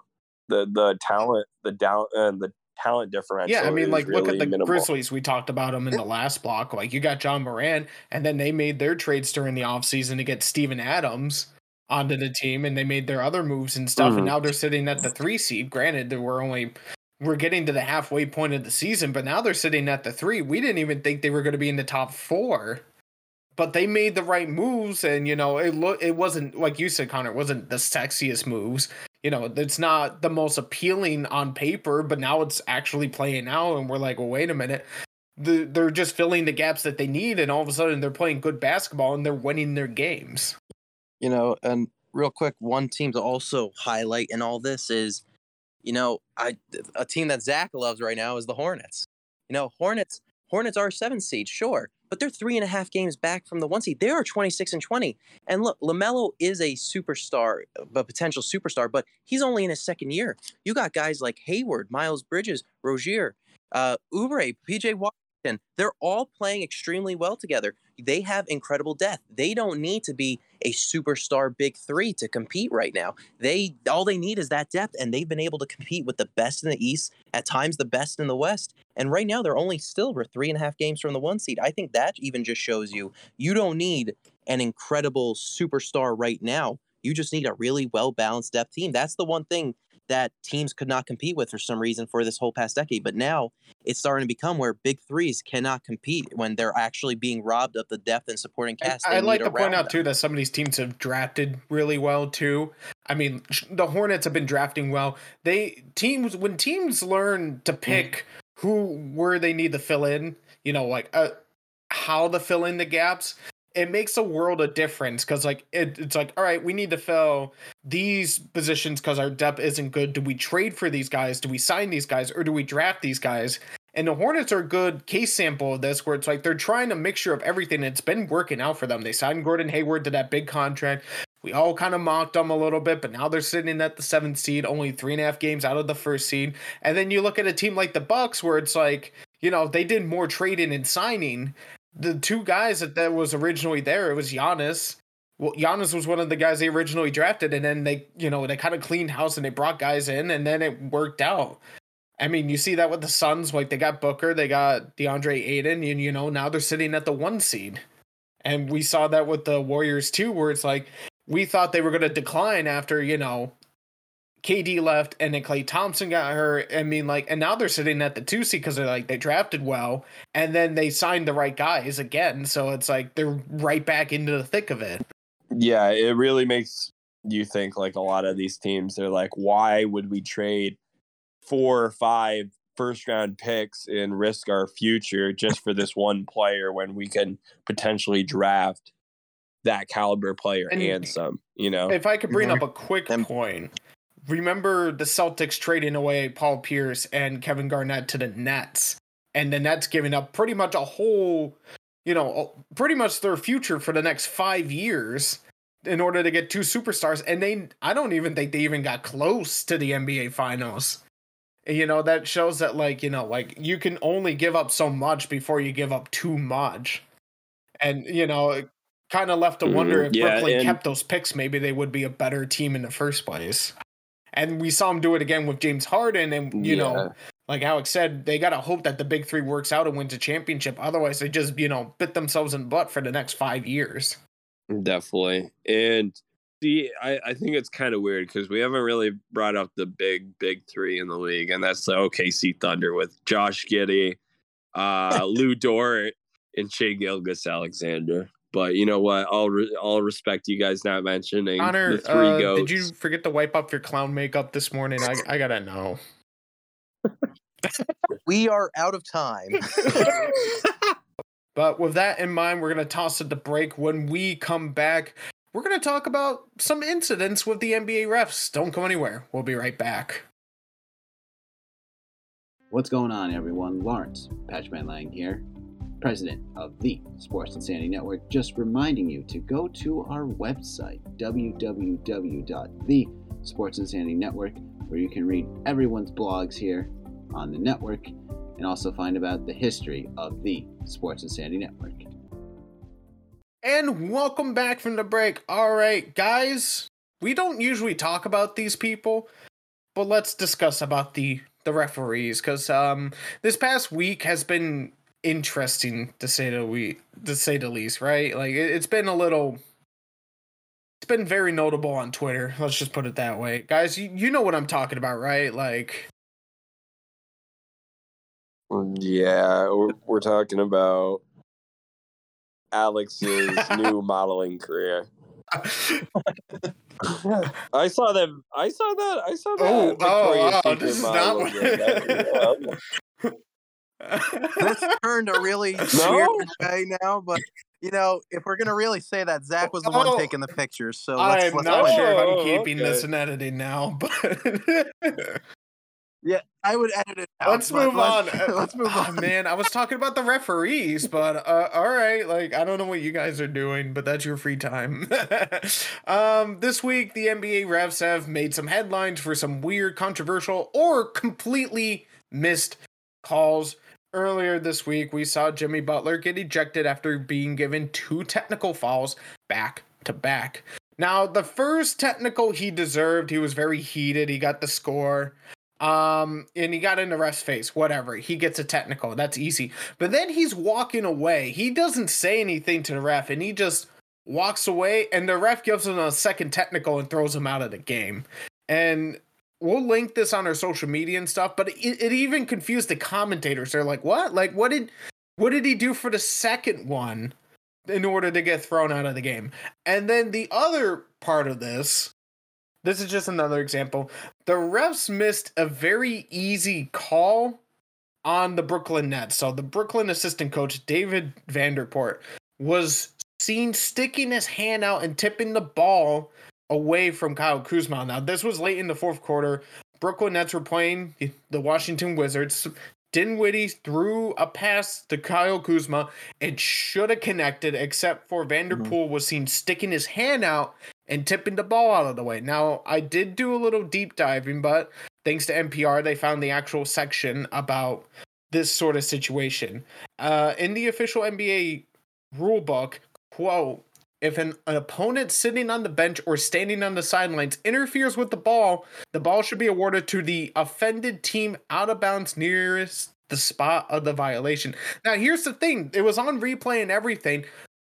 The the talent, the down, and uh, the talent differential. Yeah, I mean, like really look at the minimal. Grizzlies. We talked about them in the last block. Like you got Ja Morant, and then they made their trades during the offseason to get Steven Adams onto the team, and they made their other moves and stuff. And Mhm. now they're sitting at the three seed. Granted, there were only we're getting to the halfway point of the season, but now they're sitting at the three. We didn't even think they were going to be in the top four. But they made the right moves, and you know it. Look, it wasn't like you said, Connor. It wasn't the sexiest moves, you know, it's not the most appealing on paper, but now it's actually playing out, and we're like, well, wait a minute. The, they're just filling the gaps that they need, and all of a sudden they're playing good basketball and they're winning their games. You know and real quick one team to also highlight in all this is you know i a team that zach loves right now is the hornets. You know hornets hornets are seven seed sure but they're three and a half games back from the one seed. They are 26 and 20 and look lamelo is a superstar a potential superstar but he's only in his second year. You got guys like hayward miles bridges rozier uh Oubre, pj washington. They're all playing extremely well together they have incredible depth they don't need to be a superstar big three to compete right now. They all they need is that depth, and they've been able to compete with the best in the East, at times the best in the West. And right now they're only still we're three and a half games from the one seed. I think that even just shows you you don't need an incredible superstar right now. You just need a really well balanced depth team. That's the one thing that teams could not compete with for some reason for this whole past decade. But now it's starting to become where big threes cannot compete when they're actually being robbed of the depth and supporting cast. I'd like to point out them. too that some of these teams have drafted really well too. I mean, the Hornets have been drafting well. They teams when teams learn to pick who where they need to fill in, you know, like uh, how to fill in the gaps. It makes a world of difference because, like, it, it's like, all right, we need to fill these positions because our depth isn't good. Do we trade for these guys? Do we sign these guys, or do we draft these guys? And the Hornets are a good case sample of this, where it's like they're trying a mixture of everything. It's been working out for them. They signed Gordon Hayward to that big contract. We all kind of mocked them a little bit, but now they're sitting at the seventh seed, only three and a half games out of the first seed. And then you look at a team like the Bucks, where it's like, you know, they did more trading and signing. The two guys that, that was originally there, it was Giannis. Well, Giannis was one of the guys they originally drafted, and then they, you know, they kind of cleaned house and they brought guys in, and then it worked out. I mean, you see that with the Suns, like they got Booker, they got DeAndre Ayton, and you know now they're sitting at the one seed, and we saw that with the Warriors too, where it's like we thought they were going to decline after you know KD left and then Klay Thompson got hurt. I mean, like, and now they're sitting at the two seed because they're like they drafted well, and then they signed the right guys again, so it's like they're right back into the thick of it. Yeah, it really makes you think like a lot of these teams, they're like, why would we trade four or five first round picks and risk our future just for this one player when we can potentially draft that caliber player And- and, some, you know? If I could bring Mhm. up a quick And- point, remember the Celtics trading away Paul Pierce and Kevin Garnett to the Nets, and the Nets giving up pretty much a whole, you know, pretty much their future for the next five years in order to get two superstars, and they, I don't even think they even got close to the NBA Finals. You know that shows that like you know like you can only give up so much before you give up too much, and you know kind of left to wonder Mhm. if Yeah, Brooklyn and- kept those picks, maybe they would be a better team in the first place. And we saw him do it again with James Harden, and you know, like Alex said, they got to hope that the big three works out and wins a championship. Otherwise, they just, you know, bit themselves in the butt for the next five years. Definitely. And see, I, I think it's kind of weird because we haven't really brought up the big, big three in the league, and that's the OKC Thunder with Josh Giddey, uh, Lu Dort, and Shai Gilgeous-Alexander. But you know what? I'll re- I'll respect you guys not mentioning Connor, the three uh, goats. did you forget to wipe up your clown makeup this morning? I, I gotta know. We are out of time. But with that in mind, we're going to toss it to break. When we come back, we're going to talk about some incidents with the NBA refs. Don't go anywhere. We'll be right back. What's going on, everyone? Lawrence Patchman Lang here, president of the Sports Insanity Network. Just reminding you to go to our website, www.thesportsinsanity network, where you can read everyone's blogs here on the network and also find about the history of the Sports Insanity Network. And welcome back from the break. All right, guys, we don't usually talk about these people, but let's discuss about the the referees cuz um this past week has been interesting to say the we to say the least, right? Like it, it's been a little it's been very notable on Twitter. Let's just put it that way. Guys, you, you know what I'm talking about, right? Like Yeah, we're, we're talking about Alex's new modeling career. I saw that. I saw that. I saw that. Oh, Victoria's oh, this is not what- That- this turned a really No? weird way now, but you know, if we're gonna really say that, Zach was the one Oh. taking the pictures. So let's, I'm let's not put sure if I'm Oh, keeping this in editing now, but Yeah, I would edit it out. let's move on. let's- let's move Oh, on. man, I was talking about the referees, but uh, all right. Like, I don't know what you guys are doing, but that's your free time. um, this week, the NBA refs have made some headlines for some weird, controversial, or completely missed calls. Earlier this week, we saw Jimmy Butler get ejected after being given two technical fouls back to back. Now, the first technical he deserved, he was very heated. He got the score. Um, and he got in the ref's face. Whatever. He gets a technical. That's easy. But then he's walking away. He doesn't say anything to the ref, and he just walks away. And the ref gives him a second technical and throws him out of the game. And we'll link this on our social media and stuff. But it, it even confused the commentators. They're like, "What? Like, what did, what did he do for the second one?" In order to get thrown out of the game. And then the other part of this, this is just another example. The refs missed a very easy call on the Brooklyn Nets. So the Brooklyn assistant coach, David Vanderpool, was seen sticking his hand out and tipping the ball away from Kyle Kuzma. Now, this was late in the fourth quarter. Brooklyn Nets were playing the Washington Wizards. Dinwiddie threw a pass to Kyle Kuzma. It should have connected, except for Vanderpool was seen sticking his hand out and tipping the ball out of the way. Now, I did do a little deep diving, but thanks to NPR, they found the actual section about this sort of situation. Uh, in the official NBA rulebook, quote, if an, an opponent sitting on the bench or standing on the sidelines interferes with the ball, the ball should be awarded to the offended team out of bounds nearest the spot of the violation. Now, here's the thing it was on replay and everything.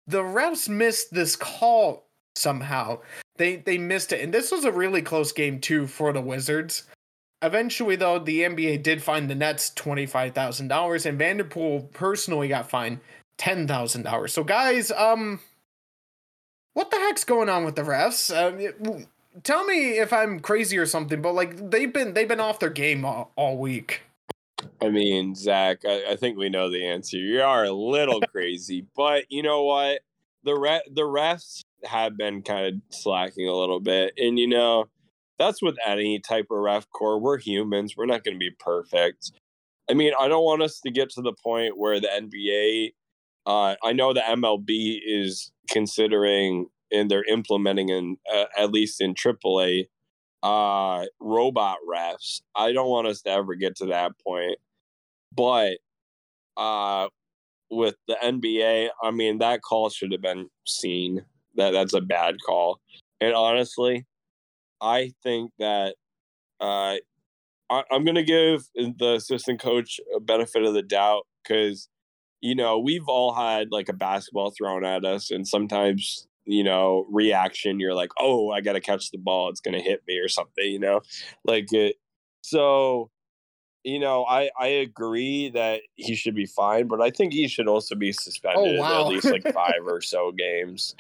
The refs missed this call somehow. They they missed it. And this was a really close game too for the Wizards. Eventually, though, the NBA did fine the Nets $25,000 and Vanderpool personally got fined $10,000. So guys, um what the heck's going on with the refs? Um, tell me if I'm crazy or something, but like they've been they've been off their game all, all week. I mean, Zach, I, I think we know the answer. You are a little crazy, but you know what? The re- the refs have been kind of slacking a little bit, and you know that's with any type of ref core. We're humans. We're not going to be perfect. I mean, I don't want us to get to the point where the NBA. Uh, I know the MLB is considering and they're implementing in uh, at least in AAA uh robot refs. I don't want us to ever get to that point. But uh with the NBA, I mean that call should have been seen. That that's a bad call. And honestly, I think that uh I, I'm gonna give the assistant coach a benefit of the doubt because you know we've all had like a basketball thrown at us, and sometimes you know reaction you're like, oh, I gotta catch the ball, it's gonna hit me or something, you know, like it. So you know, I I agree that he should be fine, but I think he should also be suspended wow. at least like five or so games.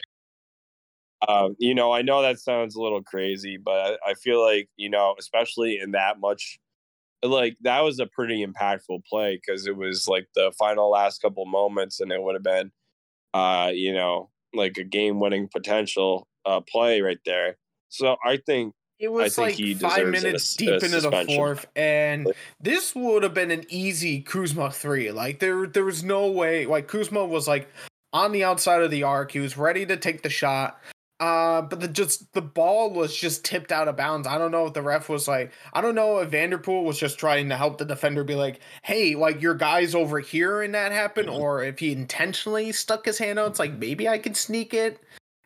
Um, you know, I know that sounds a little crazy, but I, I feel like you know, especially in that much, like that was a pretty impactful play because it was like the final last couple moments, and it would have been, uh, you know, like a game-winning potential uh, play right there. So I think It was like five a- minutes a deep into the fourth, and this would have been an easy Kuzma three. Like there, there was no way. Like Kuzma was like on the outside of the arc. He was ready to take the shot. Uh, but the just the ball was just tipped out of bounds. I don't know if the ref was like, I don't know if Vanderpool was just trying to help the defender be like, hey, like your guy's over here and that happened, or if he intentionally stuck his hand out. It's like maybe I could sneak it.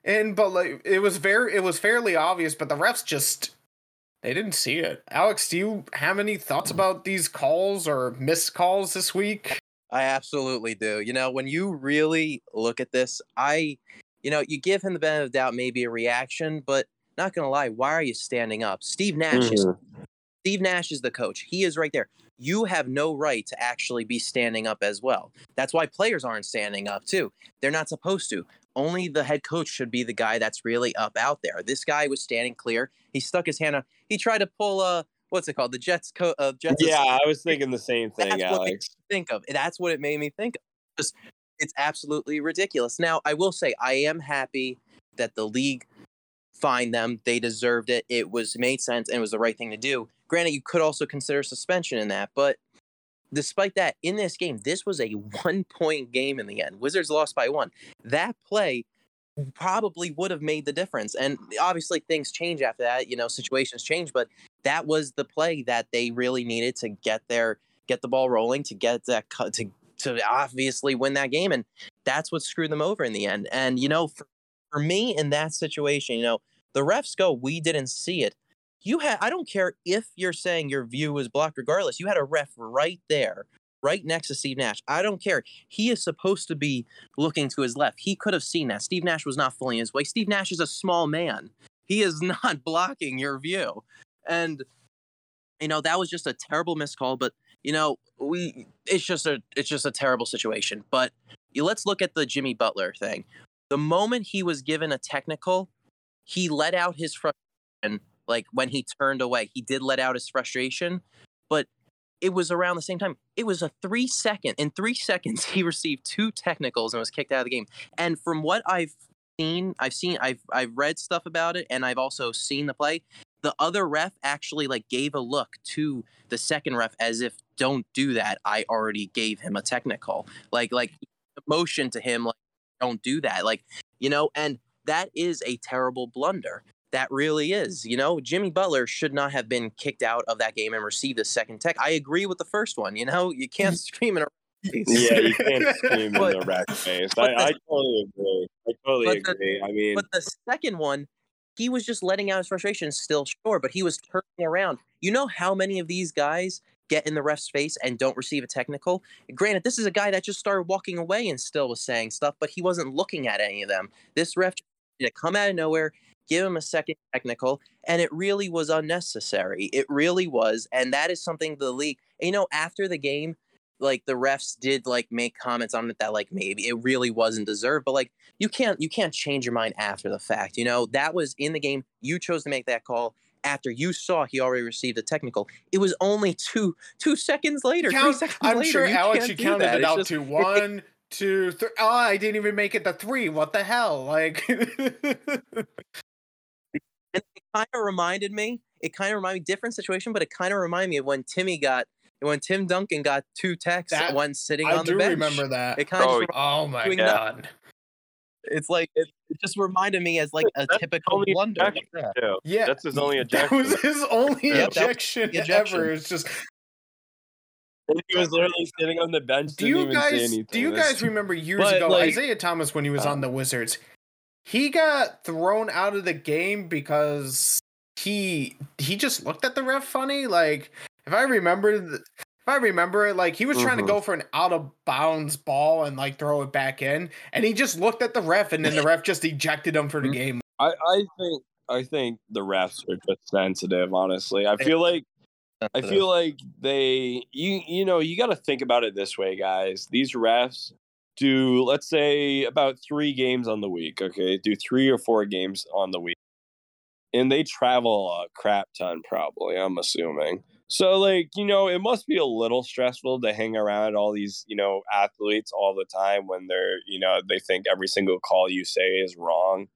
And but like it was very it was fairly obvious, but the refs just they didn't see it. Alex, do you have any thoughts about these calls or missed calls this week? I absolutely do. You know, when you really look at this, I, you know, you give him the benefit of the doubt, maybe a reaction, but not gonna lie, why are you standing up? Steve Nash is Mhm. Steve Nash is the coach. He is right there. You have no right to actually be standing up as well. That's why players aren't standing up too. They're not supposed to. Only the head coach should be the guy that's really up out there. This guy was standing clear. He stuck his hand out. He tried to pull uh what's it called? The Jets co- uh, Jets yeah, I was thinking the same thing, That's what Alex. think of. That's what it made me think of. Just, it's absolutely ridiculous. Now, I will say, I am happy that the league fined them. They deserved it. It was made sense and it was the right thing to do. Granted, you could also consider suspension in that, but despite that, in this game, this was a one point game in the end. Wizards lost by one. That play probably would have made the difference. And obviously, things change after that. You know, situations change, but that was the play that they really needed to get their get the ball rolling to get that cut to to obviously win that game and that's what screwed them over in the end. And you know for, for me in that situation you know the refs go we didn't see it. You had i don't care if you're saying your view was blocked regardless you had a ref right there right next to steve nash. I don't care. He is supposed to be looking to his left. He could have seen that. Steve nash was not fully in his way. Steve nash is a small man. He is not blocking your view. And you know that was just a terrible missed call but you know we it's just a it's just a terrible situation but let's look at the jimmy butler thing. The moment he was given a technical he let out his frustration like when he turned away he did let out his frustration but it was around the same time. It was a three second in three seconds he received two technicals and was kicked out of the game. And from what i've seen i've seen i've i've read stuff about it and i've also seen the play the other ref actually like gave a look to the second ref as if don't do that i already gave him a technical like like motion to him like don't do that like you know and that is a terrible blunder that really is you know jimmy butler should not have been kicked out of that game and received a second tech i agree with the first one you know you can't scream in a Yeah, you can't scream But- in the rec face. I, I totally agree. I totally but the- agree. I mean, But the second one, he was just letting out his frustration, still sure, but he was turning around. You know how many of these guys get in the ref's face and don't receive a technical? Granted, this is a guy that just started walking away and still was saying stuff, but he wasn't looking at any of them. This ref to come out of nowhere, give him a second technical, and it really was unnecessary. It really was, and that is something the league. You know, after the game, like the refs did like make comments on it that like maybe it really wasn't deserved, but like you can't you can't change your mind after the fact. You know that was in the game. You chose to make that call after you saw he already received a technical. It was only two two seconds later. three Count- seconds I'm later. sure you Alex, you counted that. it It's out just- to one, two, three. Oh, I didn't even make it to three. What the hell? Like, And it kind of reminded me. It kind of reminded me different situation, but it kind of reminded me of when Timmy got when Tim Duncan got two texts That- when sitting I on the bench. I do remember that. It kind of Oh, just, Oh my doing god. it's like it, it just reminded me as like a That's typical only blunder. ejection, Yeah. Yeah. That's his only that was his only Yeah, that was ejection, the ejection. ever. It's just And he was literally sitting on the bench. do didn't you even say guys anything. do you guys remember years But, ago like- Isaiah Thomas when he was Uh, on the Wizards? He got thrown out of the game because he he just looked at the ref funny. Like if if I remember, th- if I remember it, like he was trying to Mhm. go for an out of bounds ball and like throw it back in, and he just looked at the ref, and then the ref just ejected him for the Mhm. game. I, I think I think the refs are just sensitive. Honestly, I feel like I feel like they you you know you got to think about it this way, guys. These refs do let's say about three games on the week. Okay, do three or four games on the week, and they travel a crap ton. Probably, I'm assuming. So like you know, it must be a little stressful to hang around all these you know athletes all the time when they're you know they think every single call you say is wrong.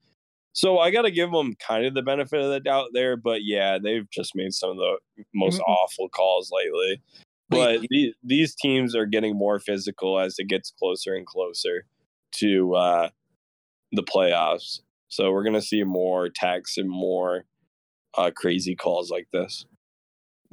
So I got to give them kind of the benefit of the doubt there, but yeah, they've just made some of the most Mhm. awful calls lately. But these, these teams are getting more physical as it gets closer and closer to uh, the playoffs. So we're gonna see more attacks and more uh, crazy calls like this.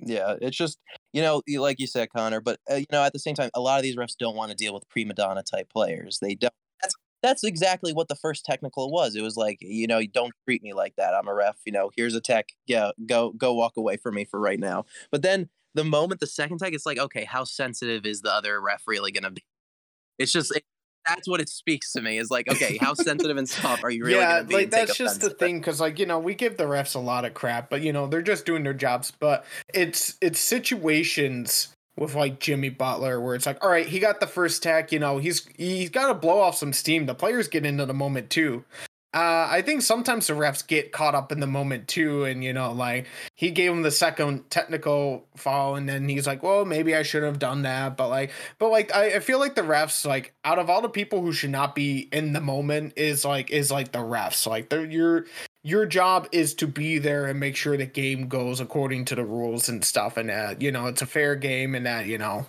Yeah, it's just you know, like you said, Connor. But uh, you know, at the same time, a lot of these refs don't want to deal with prima donna type players. They don't. That's that's exactly what the first technical was. It was like, you know, don't treat me like that. I'm a ref. You know, here's a tech. Yeah, go go walk away from me for right now. But then the moment the second tech, it's like, okay, how sensitive is the other ref really gonna be? It's just. It, that's what it speaks to me is like okay how sensitive and soft are you really yeah, gonna be like that's just the offense to it? thing, because like you know we give the refs a lot of crap, but you know they're just doing their jobs. But it's it's situations with like Jimmy Butler where it's like, all right, he got the first tech, you know, he's he's got to blow off some steam. The players get into the moment too. Uh, I think sometimes the refs get caught up in the moment too, and you know, like he gave him the second technical foul, and then he's like, "Well, maybe I should have done that," but like, but like, I, I feel like the refs, like, out of all the people who should not be in the moment, is like, is like the refs, like, they're your your job is to be there and make sure the game goes according to the rules and stuff, and that you know it's a fair game, and that you know,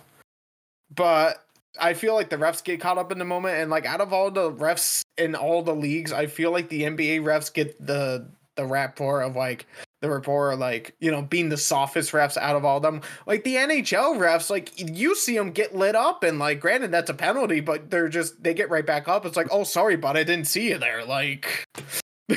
but I feel like the refs get caught up in the moment, and like out of all the refs in all the leagues, I feel like the NBA refs get the the rapport of like the rapport like you know being the softest refs out of all them. Like the NHL refs, like you see them get lit up, and like granted that's a penalty, but they're just they get right back up. It's like oh sorry, but I didn't see you there. Like.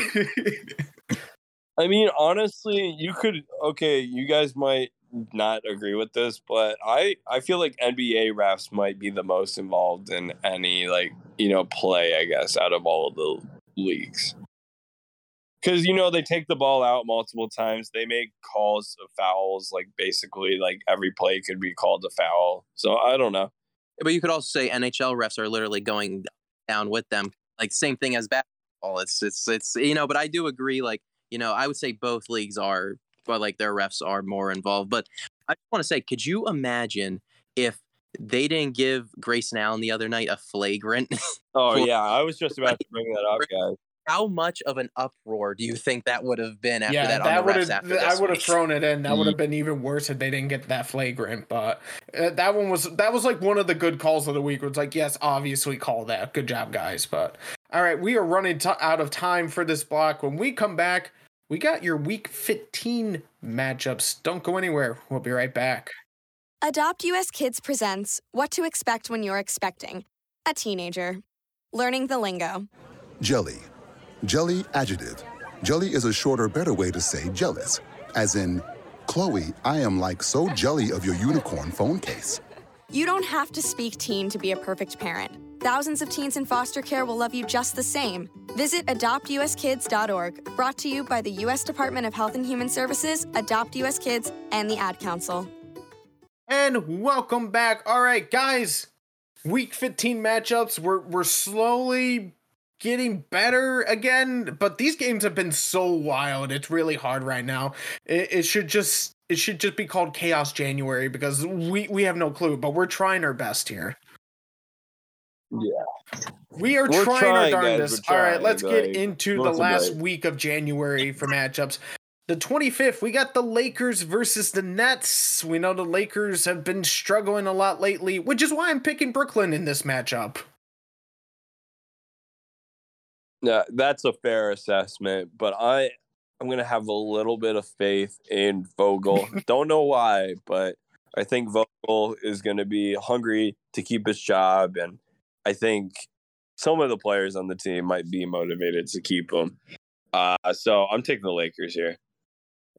I mean, honestly, you could okay, you guys might not agree with this, but I I feel like NBA refs might be the most involved in any like, you know, play, I guess, out of all of the leagues. Cuz you know, they take the ball out multiple times. They make calls of fouls like basically like every play could be called a foul. So I don't know. But you could also say NHL refs are literally going down with them, like same thing as basketball. It's it's it's you know, but I do agree. Like you know, I would say both leagues are, but like their refs are more involved. But I just want to say, could you imagine if they didn't give Grayson Allen the other night a flagrant? Oh For- yeah, I was just about to bring that up, guys. How much of an uproar do you think that would have been after yeah, that, that, on would refs have. after I would have thrown it in. That would have been even worse if they didn't get that flagrant. But uh, that one was that was like one of the good calls of the week. Where it's like, yes, obviously call that. Good job, guys. But all right, we are running t- out of time for this block. When we come back, we got your week 15 matchups. Don't go anywhere. We'll be right back. Adopt US Kids presents What to Expect When You're Expecting a Teenager. Learning the lingo. Jelly. Jelly adjective. Jelly is a shorter, better way to say jealous. As in, Chloe, I am like so jelly of your unicorn phone case. You don't have to speak teen to be a perfect parent. Thousands of teens in foster care will love you just the same. Visit adoptuskids.org, brought to you by the U.S. Department of Health and Human Services, Adopt US Kids, and the Ad Council. And welcome back. All right, guys. Week 15 matchups. We're we're slowly getting better again, but these games have been so wild. It's really hard right now. It, it should just it should just be called Chaos January because we we have no clue, but we're trying our best here. Yeah. We are trying, trying, our guys, darndest. we're All right, let's get into the last week of January for matchups. The 25th, we got the Lakers versus the Nets. We know the Lakers have been struggling a lot lately, which is why I'm picking Brooklyn in this matchup. Yeah, that's a fair assessment, but I I'm gonna have a little bit of faith in Vogel. Don't know why, but I think Vogel is gonna be hungry to keep his job, and I think some of the players on the team might be motivated to keep him. Uh, so I'm taking the Lakers here.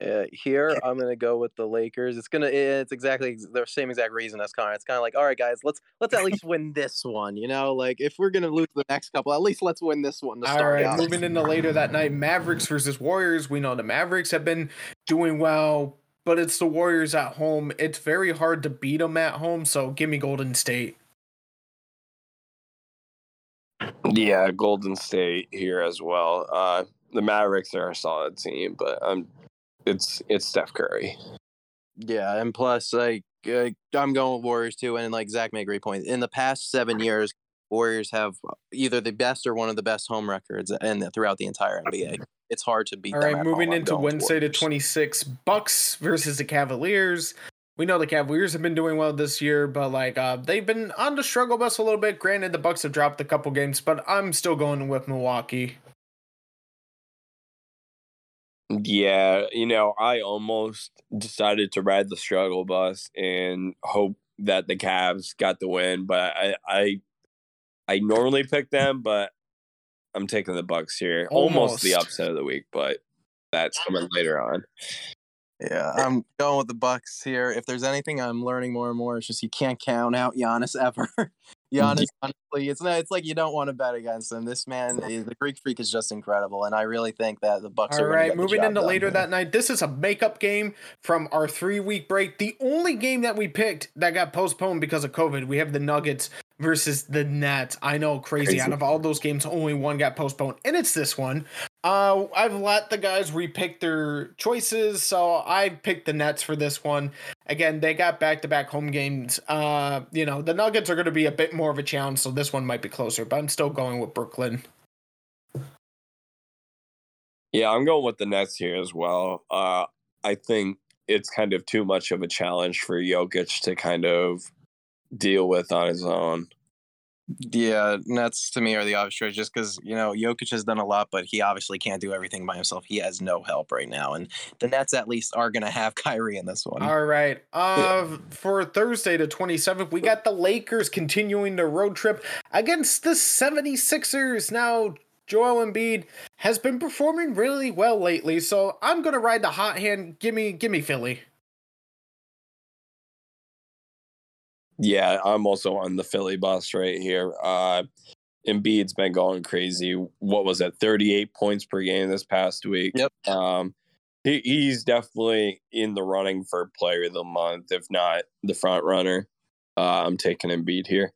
Uh, here, I'm gonna go with the Lakers. It's gonna. It's exactly the same exact reason as Connor. It's kind of like, all right, guys, let's let's at least win this one. You know, like if we're gonna lose the next couple, at least let's win this one to start right, out. moving into later that night, Mavericks versus Warriors. We know the Mavericks have been doing well, but it's the Warriors at home. It's very hard to beat them at home, so give me Golden State. Yeah, Golden State here as well. Uh, the Mavericks are a solid team, but um, it's it's Steph Curry. Yeah, and plus, like, uh, I'm going with Warriors too. And like Zach made a great point. In the past seven years, Warriors have either the best or one of the best home records, and throughout the entire NBA, it's hard to beat. All them right, moving home. Into Wednesday the Warriors. 26, Bucks versus the Cavaliers. We know the Cavaliers have been doing well this year, but like uh, they've been on the struggle bus a little bit. Granted, the Bucks have dropped a couple games, but I'm still going with Milwaukee. Yeah, you know, I almost decided to ride the struggle bus and hope that the Cavs got the win, but I I I normally pick them, but I'm taking the Bucks here. Almost, the upset of the week, but that's coming later on. Yeah, I'm going with the Bucks here. If there's anything I'm learning more and more, it's just you can't count out Giannis ever. Giannis, honestly, it's not. It's like you don't want to bet against him. This man, is, the Greek Freak, is just incredible, and I really think that the Bucks All are. right, moving into later here. that night. This is a makeup game from our three week break. The only game that we picked that got postponed because of COVID, we have the Nuggets versus the Nets. I know, crazy. Crazy. Out of all those games, only one got postponed, and it's this one. Uh, I've let the guys repick their choices, so I picked the Nets for this one. Again, they got back to back home games. Uh, you know, the Nuggets are going to be a bit more of a challenge, so this one might be closer, but I'm still going with Brooklyn. Yeah, I'm going with the Nets here as well. Uh, I think it's kind of too much of a challenge for Jokic to kind of deal with on his own. Yeah, Nets to me are the obvious choice just because, you know, Jokic has done a lot, but he obviously can't do everything by himself. He has no help right now. And the Nets at least are going to have Kyrie in this one. All right. Uh, for Thursday, the 27th, we got the Lakers continuing their road trip against the 76ers. Now, Joel Embiid has been performing really well lately, so I'm gonna ride the hot hand. Give me, give me Philly. Yeah, I'm also on the Philly bus right here. Uh, Embiid's been going crazy. What was it? 38 points per game this past week. Yep. Um, he, he's definitely in the running for player of the month, if not the front runner. Uh, I'm taking Embiid here.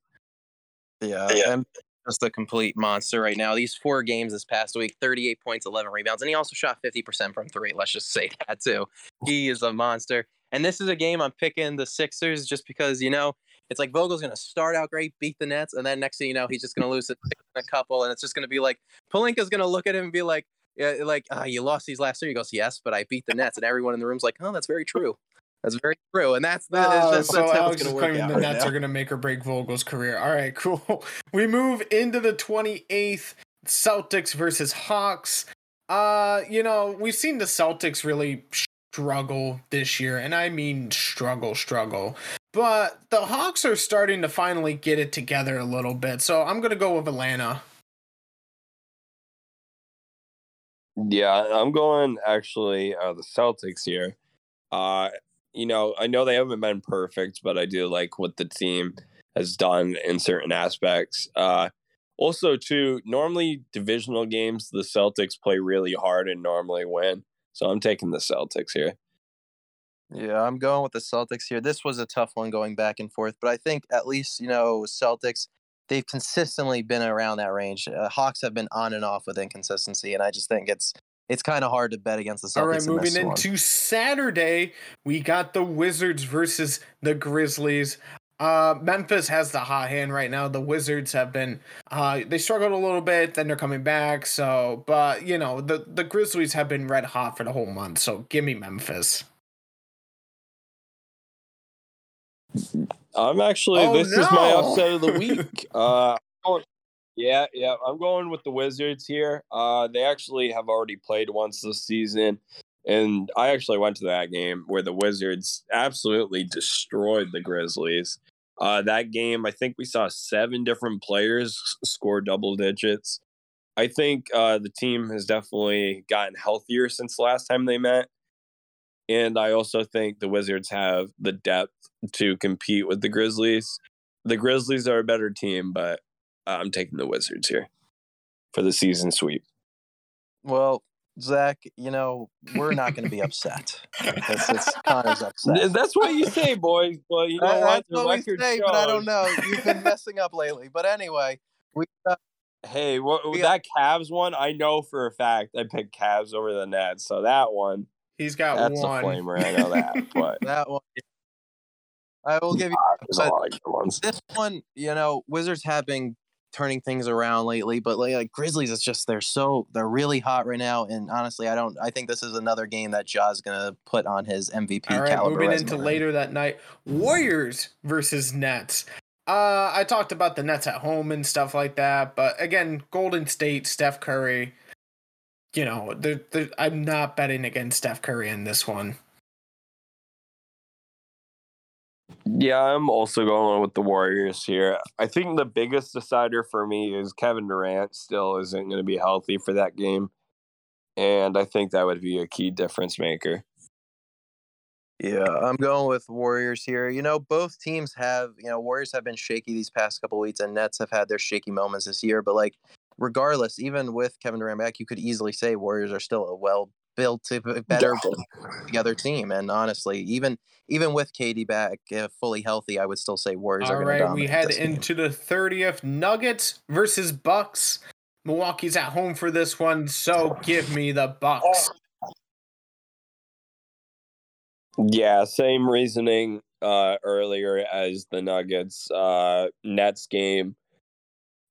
Yeah, Yeah. and just a complete monster right now. These four games this past week, 38 points, 11 rebounds, and he also shot 50% from three. Let's just say that too. He is a monster. And this is a game I'm picking the Sixers just because, you know, it's like Vogel's going to start out great, beat the Nets, and then next thing you know, he's just going to lose it in a couple, and it's just going to be like Pelinka's going to look at him and be like, yeah, like, ah, you lost these last three. He goes, yes, but I beat the Nets, and everyone in the room's like, oh, that's very true. That's very true, and that's that. Oh, that's, so that's Alex it's is going to work claiming out the right Nets now. are gonna make or break Vogel's career. All right, cool. We move into the 28th, Celtics versus Hawks. Uh, you know, we've seen the Celtics really struggle this year, and I mean struggle, struggle. But the Hawks are starting to finally get it together a little bit. So I'm gonna go with Atlanta. Yeah, I'm going actually uh, the Celtics here. Uh, you know, I know they haven't been perfect, but I do like what the team has done in certain aspects. Uh, also, too, normally divisional games, the Celtics play really hard and normally win. So I'm taking the Celtics here. Yeah, I'm going with the Celtics here. This was a tough one going back and forth, but I think at least, you know, Celtics, they've consistently been around that range. Uh, Hawks have been on and off with inconsistency, and I just think it's it's kind of hard to bet against the Celtics. All right, in moving this one. into Saturday, we got the Wizards versus the Grizzlies. Uh, Memphis has the hot hand right now. The Wizards have been uh, they struggled a little bit, then they're coming back. So, but you know the the Grizzlies have been red hot for the whole month. So, give me Memphis. I'm actually Oh, this is my upset of the week. uh, yeah, yeah, I'm going with the Wizards here. Uh, they actually have already played once this season, and I actually went to that game where the Wizards absolutely destroyed the Grizzlies. Uh, that game, I think we saw seven different players score double digits. I think uh, the team has definitely gotten healthier since the last time they met. And I also think the Wizards have the depth to compete with the Grizzlies. The Grizzlies are a better team, but I'm taking the Wizards here for the season sweep. Well, Zach, you know, we're not going to be upset. It's, it's Connor's upset. That's what you say, boys. But you know I- what? That's The what we record say, but I don't know. You've been messing up lately. But anyway, we uh, Hey, what, We- that Cavs one, I know for a fact I picked Cavs over the Nets. So that one, He's got that's one. a flamer. I know that. But that one. I will give you there's a lot of good ones. this one. You know, Wizards have been turning things around lately, but like, like Grizzlies, it's just they're so they're really hot right now. And honestly, I don't. I think this is another game that Ja's gonna put on his MVP All right, caliber. moving resume. into later that night, Warriors versus Nets. Uh, I talked about the Nets at home and stuff like that, but again, Golden State, Steph Curry. You know, they're, they're, I'm not betting against Steph Curry in this one. Yeah, I'm also going with the Warriors here. I think the biggest decider for me is Kevin Durant still isn't going to be healthy for that game. And I think that would be a key difference maker. Yeah, I'm going with Warriors here. You know, both teams have, you know, Warriors have been shaky these past couple weeks, and Nets have had their shaky moments this year. But like, regardless, even with Kevin Durant back, you could easily say Warriors are still a well built, to better the other team. And honestly, even even with KD back uh, fully healthy, I would still say Warriors All are going to right, dominate. we head this game. into the 30th. Nuggets versus Bucks. Milwaukee's at home for this one, so give me the Bucks. Yeah, same reasoning uh, earlier as the Nuggets uh, Nets game.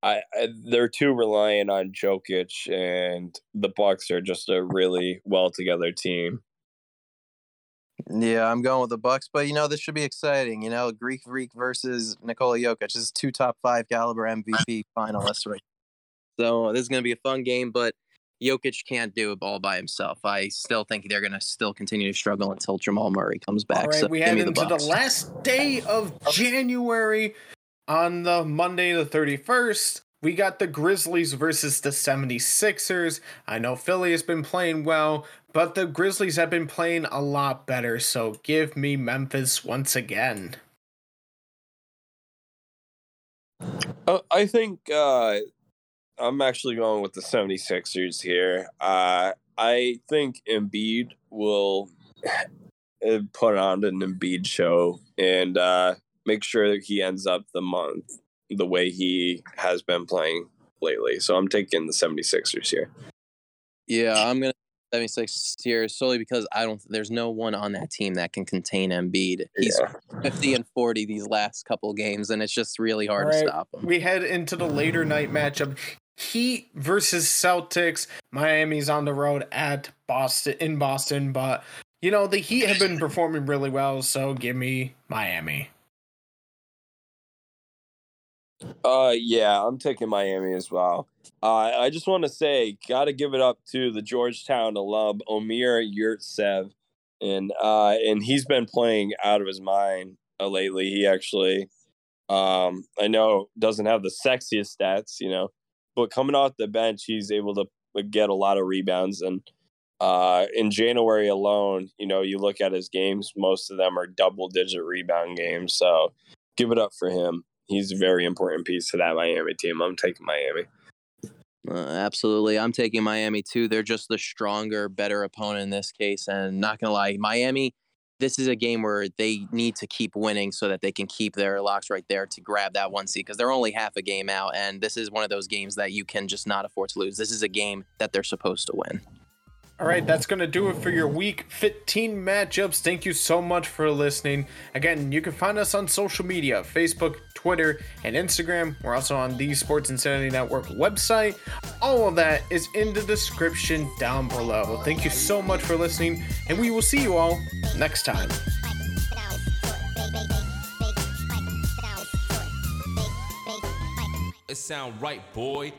I, I they're too reliant on Jokic, and the Bucks are just a really well together team. Yeah, I'm going with the Bucks, but you know this should be exciting. You know, Greek Freak versus Nikola Jokic. This is two top five caliber MVP finalists, right? So this is going to be a fun game, but Jokic can't do it all by himself. I still think they're going to still continue to struggle until Jamal Murray comes back. All right, so we give head me the into the last day of January on the Monday the 31st. We got the Grizzlies versus the 76ers. I know Philly has been playing well, but the Grizzlies have been playing a lot better, so give me Memphis once again. Uh, I think uh, I'm actually going with the 76ers here. Uh, I think Embiid will uh, put on an Embiid show and uh, make sure that he ends up the month the way he has been playing lately. So I'm taking the 76ers here. Yeah, I'm going to 76 here solely because I don't. There's no one on that team that can contain Embiid. He's Yeah. 50 and 40 these last couple games, and it's just really hard All to stop him. We head into the later night matchup. Heat versus Celtics. Miami's on the road at Boston in Boston, but you know the Heat have been performing really well, so give me Miami. Uh, yeah, I'm taking Miami as well. Uh, I just want to say, got to give it up to the Georgetown alum Omer Yurtseven, and uh, and he's been playing out of his mind uh, lately. He actually, um, I know doesn't have the sexiest stats, you know, but coming off the bench, he's able to get a lot of rebounds. And uh, in January alone, you know, you look at his games, most of them are double digit rebound games. So give it up for him. He's a very important piece to that Miami team. I'm taking Miami. Uh, absolutely. I'm taking Miami too. They're just the stronger, better opponent in this case. And not going to lie, Miami, this is a game where they need to keep winning so that they can keep their locks right there to grab that one seed because they're only half a game out. And this is one of those games that you can just not afford to lose. This is a game that they're supposed to win. All right, that's going to do it for your week 15 matchups. Thank you so much for listening. Again, you can find us on social media Facebook, Twitter, and Instagram. We're also on the Sports Insanity Network website. All of that is in the description down below. Thank you so much for listening, and we will see you all next time. It sound right, boy.